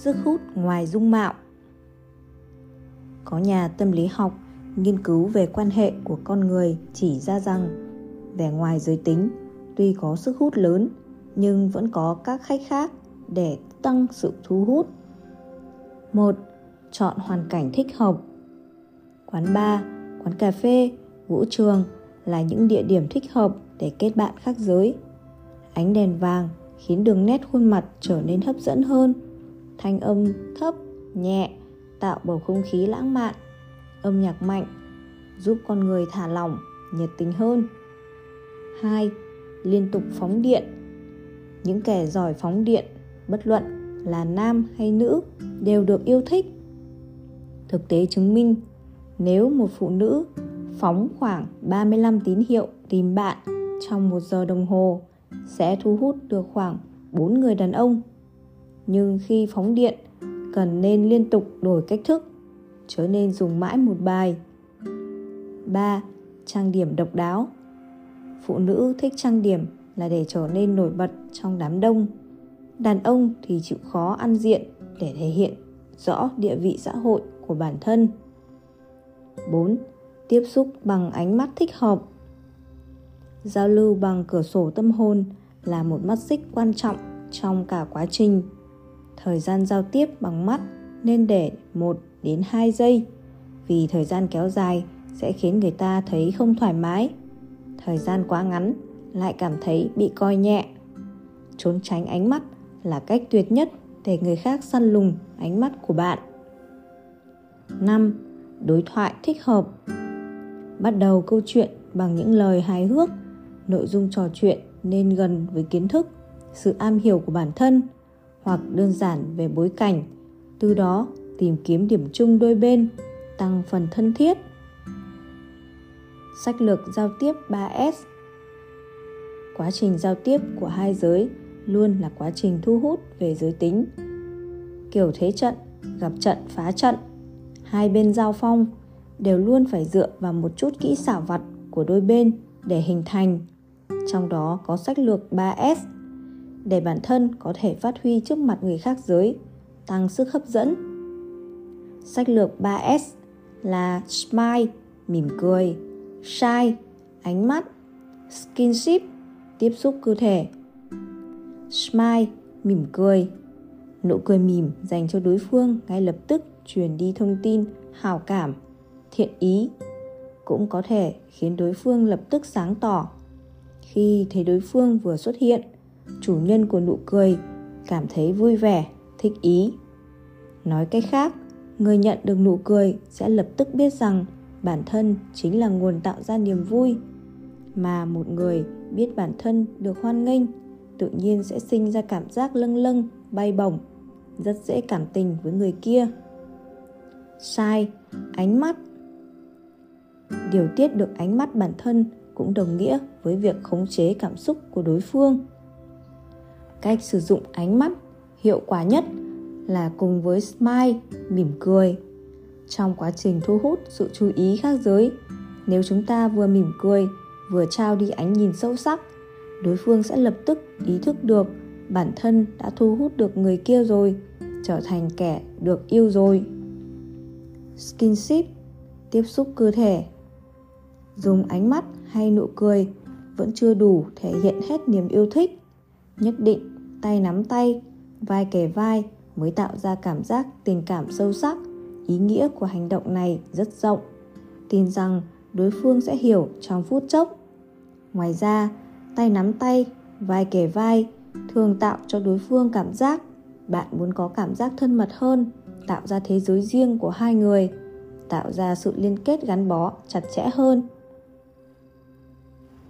sức hút ngoài dung mạo có nhà tâm lý học nghiên cứu về quan hệ của con người chỉ ra rằng vẻ ngoài giới tính tuy có sức hút lớn nhưng vẫn có các khách khác để tăng sự thu hút. một Chọn hoàn cảnh thích hợp. Quán bar, quán cà phê, vũ trường là những địa điểm thích hợp để kết bạn khác giới. Ánh đèn vàng khiến đường nét khuôn mặt trở nên hấp dẫn hơn. Thanh âm thấp, nhẹ tạo bầu không khí lãng mạn. Âm nhạc mạnh giúp con người thả lỏng, nhiệt tình hơn. 2. Liên tục phóng điện. Những kẻ giỏi phóng điện, bất luận là nam hay nữ, đều được yêu thích. Thực tế chứng minh, nếu một phụ nữ phóng khoảng 35 tín hiệu tìm bạn trong một giờ đồng hồ sẽ thu hút được khoảng 4 người đàn ông. Nhưng khi phóng điện, cần nên liên tục đổi cách thức, chớ nên dùng mãi một bài. 3. Trang điểm độc đáo Phụ nữ thích trang điểm là để trở nên nổi bật trong đám đông. Đàn ông thì chịu khó ăn diện để thể hiện rõ địa vị xã hội của bản thân. 4. Tiếp xúc bằng ánh mắt thích hợp. Giao lưu bằng cửa sổ tâm hồn là một mắt xích quan trọng trong cả quá trình. Thời gian giao tiếp bằng mắt nên để 1 đến 2 giây vì thời gian kéo dài sẽ khiến người ta thấy không thoải mái. Thời gian quá ngắn lại cảm thấy bị coi nhẹ. Trốn tránh ánh mắt là cách tuyệt nhất để người khác săn lùng ánh mắt của bạn. 5. Đối thoại thích hợp Bắt đầu câu chuyện bằng những lời hài hước, nội dung trò chuyện nên gần với kiến thức, sự am hiểu của bản thân hoặc đơn giản về bối cảnh, từ đó tìm kiếm điểm chung đôi bên, tăng phần thân thiết. Sách lược giao tiếp 3S Quá trình giao tiếp của hai giới luôn là quá trình thu hút về giới tính. Kiểu thế trận, gặp trận phá trận, hai bên giao phong đều luôn phải dựa vào một chút kỹ xảo vặt của đôi bên để hình thành. Trong đó có sách lược 3S để bản thân có thể phát huy trước mặt người khác giới, tăng sức hấp dẫn. Sách lược 3S là smile, mỉm cười, shine ánh mắt, skinship, tiếp xúc cơ thể. Smile, mỉm cười. Nụ cười mỉm dành cho đối phương ngay lập tức truyền đi thông tin hào cảm, thiện ý cũng có thể khiến đối phương lập tức sáng tỏ. Khi thấy đối phương vừa xuất hiện, chủ nhân của nụ cười cảm thấy vui vẻ, thích ý. Nói cách khác, người nhận được nụ cười sẽ lập tức biết rằng bản thân chính là nguồn tạo ra niềm vui mà một người biết bản thân được hoan nghênh tự nhiên sẽ sinh ra cảm giác lâng lâng bay bổng rất dễ cảm tình với người kia. Sai ánh mắt. Điều tiết được ánh mắt bản thân cũng đồng nghĩa với việc khống chế cảm xúc của đối phương cách sử dụng ánh mắt hiệu quả nhất là cùng với smile, mỉm cười. Trong quá trình thu hút sự chú ý khác giới, nếu chúng ta vừa mỉm cười, vừa trao đi ánh nhìn sâu sắc, đối phương sẽ lập tức ý thức được bản thân đã thu hút được người kia rồi, trở thành kẻ được yêu rồi. Skinship, tiếp xúc cơ thể. Dùng ánh mắt hay nụ cười vẫn chưa đủ thể hiện hết niềm yêu thích nhất định, tay nắm tay, vai kề vai mới tạo ra cảm giác tình cảm sâu sắc. Ý nghĩa của hành động này rất rộng. Tin rằng đối phương sẽ hiểu trong phút chốc. Ngoài ra, tay nắm tay, vai kề vai thường tạo cho đối phương cảm giác bạn muốn có cảm giác thân mật hơn, tạo ra thế giới riêng của hai người, tạo ra sự liên kết gắn bó chặt chẽ hơn.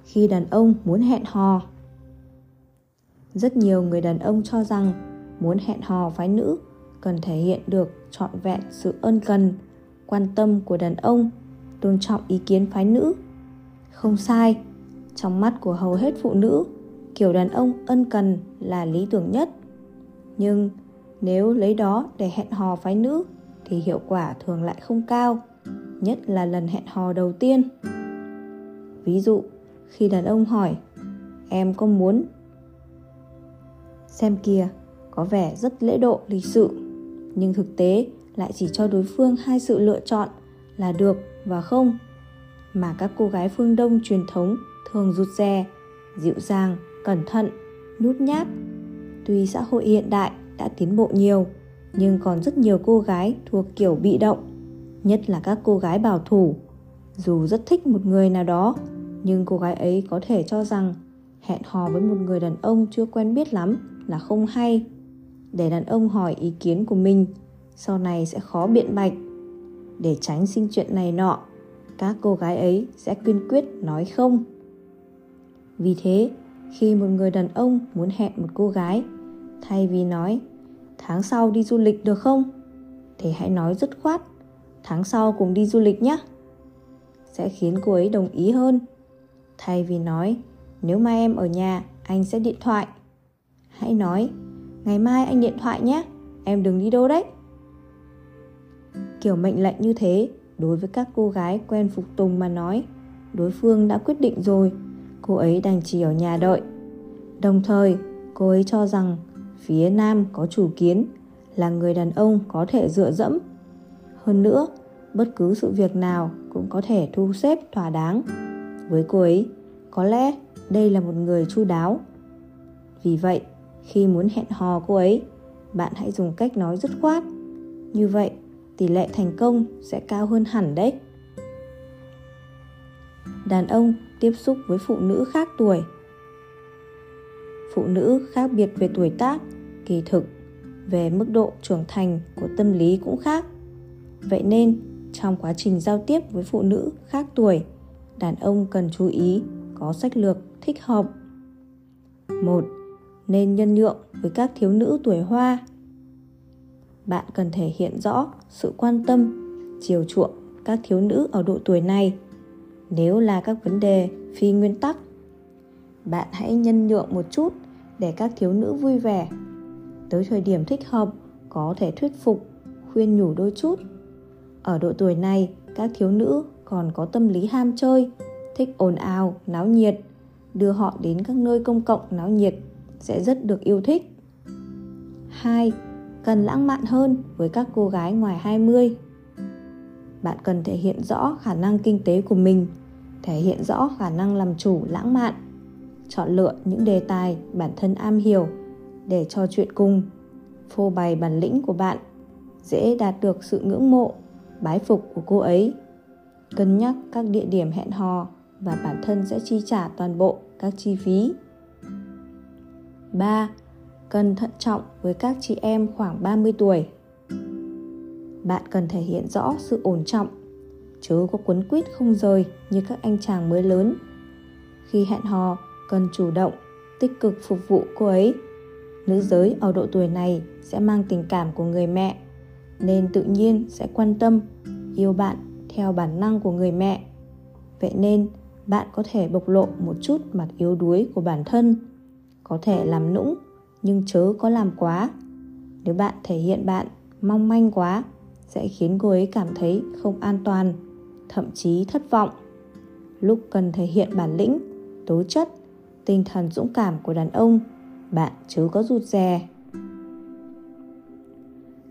Khi đàn ông muốn hẹn hò rất nhiều người đàn ông cho rằng muốn hẹn hò phái nữ cần thể hiện được trọn vẹn sự ân cần, quan tâm của đàn ông, tôn trọng ý kiến phái nữ. Không sai, trong mắt của hầu hết phụ nữ, kiểu đàn ông ân cần là lý tưởng nhất. Nhưng nếu lấy đó để hẹn hò phái nữ thì hiệu quả thường lại không cao, nhất là lần hẹn hò đầu tiên. Ví dụ, khi đàn ông hỏi, em có muốn xem kìa, có vẻ rất lễ độ, lịch sự. Nhưng thực tế lại chỉ cho đối phương hai sự lựa chọn là được và không. Mà các cô gái phương đông truyền thống thường rụt rè, dịu dàng, cẩn thận, nhút nhát. Tuy xã hội hiện đại đã tiến bộ nhiều, nhưng còn rất nhiều cô gái thuộc kiểu bị động, nhất là các cô gái bảo thủ. Dù rất thích một người nào đó, nhưng cô gái ấy có thể cho rằng hẹn hò với một người đàn ông chưa quen biết lắm là không hay. Để đàn ông hỏi ý kiến của mình, sau này sẽ khó biện bạch. Để tránh sinh chuyện này nọ, các cô gái ấy sẽ kiên quyết nói không. Vì thế, khi một người đàn ông muốn hẹn một cô gái, thay vì nói, tháng sau đi du lịch được không? thì hãy nói dứt khoát, tháng sau cùng đi du lịch nhé sẽ khiến cô ấy đồng ý hơn. Thay vì nói, nếu mai em ở nhà, anh sẽ điện thoại hãy nói, ngày mai anh điện thoại nhé, em đừng đi đâu đấy. Kiểu mệnh lệnh như thế, đối với các cô gái quen phục tùng mà nói, đối phương đã quyết định rồi. Cô ấy đành chỉ ở nhà đợi. Đồng thời, cô ấy cho rằng phía nam có chủ kiến, là người đàn ông có thể dựa dẫm. Hơn nữa, bất cứ sự việc nào cũng có thể thu xếp thỏa đáng. Với cô ấy, có lẽ đây là một người chu đáo. Vì vậy khi muốn hẹn hò cô ấy. Bạn hãy dùng cách nói dứt khoát. Như vậy, tỷ lệ thành công sẽ cao hơn hẳn đấy. Đàn ông tiếp xúc với phụ nữ khác tuổi. Phụ nữ khác biệt về tuổi tác, kỳ thực, về mức độ trưởng thành của tâm lý cũng khác. Vậy nên, trong quá trình giao tiếp với phụ nữ khác tuổi, đàn ông cần chú ý có sách lược thích hợp. Một nên nhân nhượng với các thiếu nữ tuổi hoa. Bạn cần thể hiện rõ sự quan tâm, chiều chuộng các thiếu nữ ở độ tuổi này. Nếu là các vấn đề phi nguyên tắc, bạn hãy nhân nhượng một chút để các thiếu nữ vui vẻ. Tới thời điểm thích hợp, có thể thuyết phục, khuyên nhủ đôi chút. Ở độ tuổi này, các thiếu nữ còn có tâm lý ham chơi, thích ồn ào, náo nhiệt, đưa họ đến các nơi công cộng náo nhiệt sẽ rất được yêu thích. 2. Cần lãng mạn hơn với các cô gái ngoài 20 Bạn cần thể hiện rõ khả năng kinh tế của mình, thể hiện rõ khả năng làm chủ lãng mạn. Chọn lựa những đề tài bản thân am hiểu để trò chuyện cùng, phô bày bản lĩnh của bạn, dễ đạt được sự ngưỡng mộ, bái phục của cô ấy. Cân nhắc các địa điểm hẹn hò và bản thân sẽ chi trả toàn bộ các chi phí. 3. Cần thận trọng với các chị em khoảng 30 tuổi. Bạn cần thể hiện rõ sự ổn trọng, chứ có quấn quýt không rời như các anh chàng mới lớn. Khi hẹn hò, cần chủ động, tích cực phục vụ cô ấy. Nữ giới ở độ tuổi này sẽ mang tình cảm của người mẹ, nên tự nhiên sẽ quan tâm, yêu bạn theo bản năng của người mẹ. Vậy nên, bạn có thể bộc lộ một chút mặt yếu đuối của bản thân có thể làm nũng, nhưng chớ có làm quá. Nếu bạn thể hiện bạn mong manh quá, sẽ khiến cô ấy cảm thấy không an toàn, thậm chí thất vọng. Lúc cần thể hiện bản lĩnh, tố chất, tinh thần dũng cảm của đàn ông, bạn chớ có rụt rè.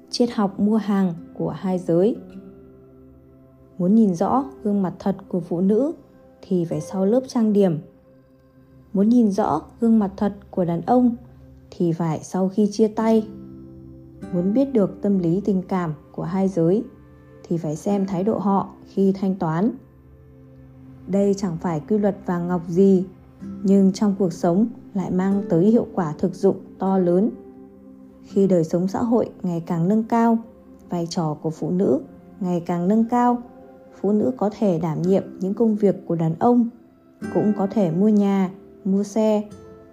Triết học mua hàng của hai giới. Muốn nhìn rõ gương mặt thật của phụ nữ thì phải sau lớp trang điểm muốn nhìn rõ gương mặt thật của đàn ông thì phải sau khi chia tay. Muốn biết được tâm lý tình cảm của hai giới thì phải xem thái độ họ khi thanh toán. Đây chẳng phải quy luật vàng ngọc gì, nhưng trong cuộc sống lại mang tới hiệu quả thực dụng to lớn. Khi đời sống xã hội ngày càng nâng cao, vai trò của phụ nữ ngày càng nâng cao, phụ nữ có thể đảm nhiệm những công việc của đàn ông, cũng có thể mua nhà mua xe,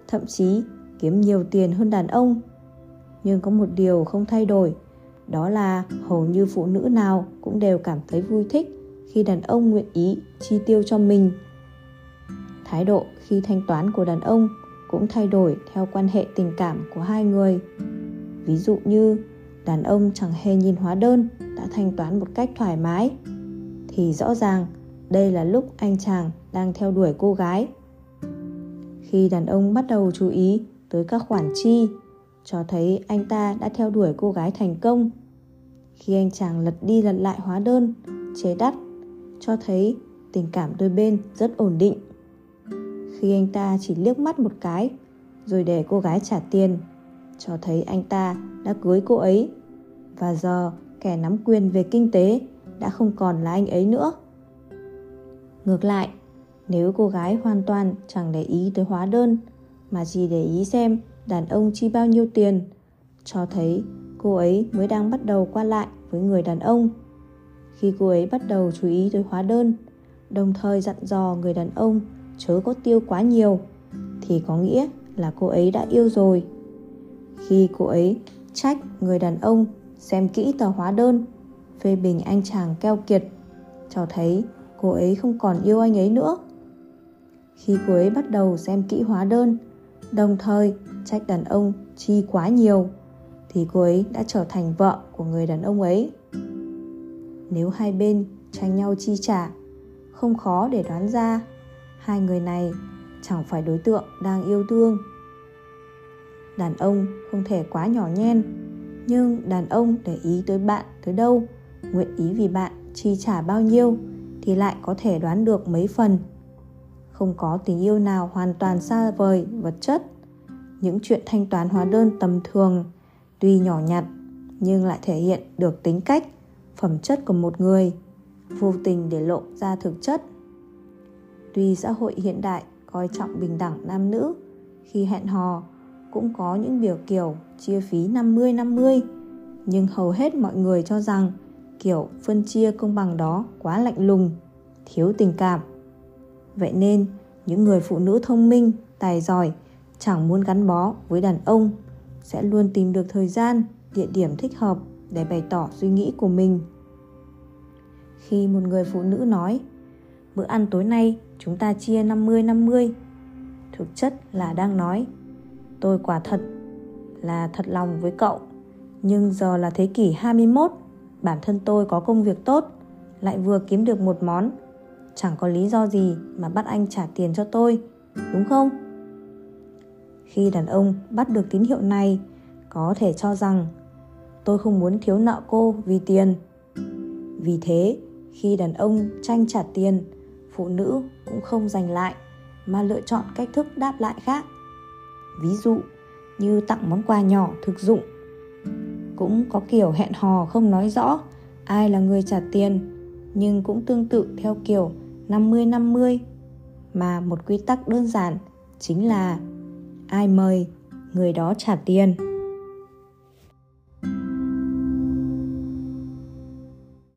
thậm chí kiếm nhiều tiền hơn đàn ông. Nhưng có một điều không thay đổi, đó là hầu như phụ nữ nào cũng đều cảm thấy vui thích khi đàn ông nguyện ý chi tiêu cho mình. Thái độ khi thanh toán của đàn ông cũng thay đổi theo quan hệ tình cảm của hai người. Ví dụ như, đàn ông chẳng hề nhìn hóa đơn đã thanh toán một cách thoải mái, thì rõ ràng đây là lúc anh chàng đang theo đuổi cô gái khi đàn ông bắt đầu chú ý tới các khoản chi, cho thấy anh ta đã theo đuổi cô gái thành công. Khi anh chàng lật đi lật lại hóa đơn chế đắt, cho thấy tình cảm đôi bên rất ổn định. Khi anh ta chỉ liếc mắt một cái, rồi để cô gái trả tiền, cho thấy anh ta đã cưới cô ấy. Và giờ kẻ nắm quyền về kinh tế đã không còn là anh ấy nữa. Ngược lại nếu cô gái hoàn toàn chẳng để ý tới hóa đơn, mà chỉ để ý xem đàn ông chi bao nhiêu tiền, cho thấy cô ấy mới đang bắt đầu qua lại với người đàn ông. Khi cô ấy bắt đầu chú ý tới hóa đơn, đồng thời dặn dò người đàn ông chớ có tiêu quá nhiều, thì có nghĩa là cô ấy đã yêu rồi. Khi cô ấy trách người đàn ông xem kỹ tờ hóa đơn, phê bình anh chàng keo kiệt, cho thấy cô ấy không còn yêu anh ấy nữa khi cô ấy bắt đầu xem kỹ hóa đơn, đồng thời trách đàn ông chi quá nhiều, thì cô ấy đã trở thành vợ của người đàn ông ấy. Nếu hai bên tranh nhau chi trả, không khó để đoán ra, hai người này chẳng phải đối tượng đang yêu thương. Đàn ông không thể quá nhỏ nhen, nhưng đàn ông để ý tới bạn tới đâu, nguyện ý vì bạn chi trả bao nhiêu thì lại có thể đoán được mấy phần không có tình yêu nào hoàn toàn xa vời vật chất những chuyện thanh toán hóa đơn tầm thường tuy nhỏ nhặt nhưng lại thể hiện được tính cách phẩm chất của một người vô tình để lộ ra thực chất tuy xã hội hiện đại coi trọng bình đẳng nam nữ khi hẹn hò cũng có những biểu kiểu chia phí 50-50 nhưng hầu hết mọi người cho rằng kiểu phân chia công bằng đó quá lạnh lùng, thiếu tình cảm. Vậy nên, những người phụ nữ thông minh, tài giỏi chẳng muốn gắn bó với đàn ông sẽ luôn tìm được thời gian, địa điểm thích hợp để bày tỏ suy nghĩ của mình. Khi một người phụ nữ nói bữa ăn tối nay chúng ta chia 50-50 thực chất là đang nói tôi quả thật là thật lòng với cậu nhưng giờ là thế kỷ 21 bản thân tôi có công việc tốt lại vừa kiếm được một món chẳng có lý do gì mà bắt anh trả tiền cho tôi, đúng không? Khi đàn ông bắt được tín hiệu này, có thể cho rằng tôi không muốn thiếu nợ cô vì tiền. Vì thế, khi đàn ông tranh trả tiền, phụ nữ cũng không giành lại mà lựa chọn cách thức đáp lại khác. Ví dụ như tặng món quà nhỏ thực dụng. Cũng có kiểu hẹn hò không nói rõ ai là người trả tiền, nhưng cũng tương tự theo kiểu 50-50 mà một quy tắc đơn giản chính là ai mời, người đó trả tiền.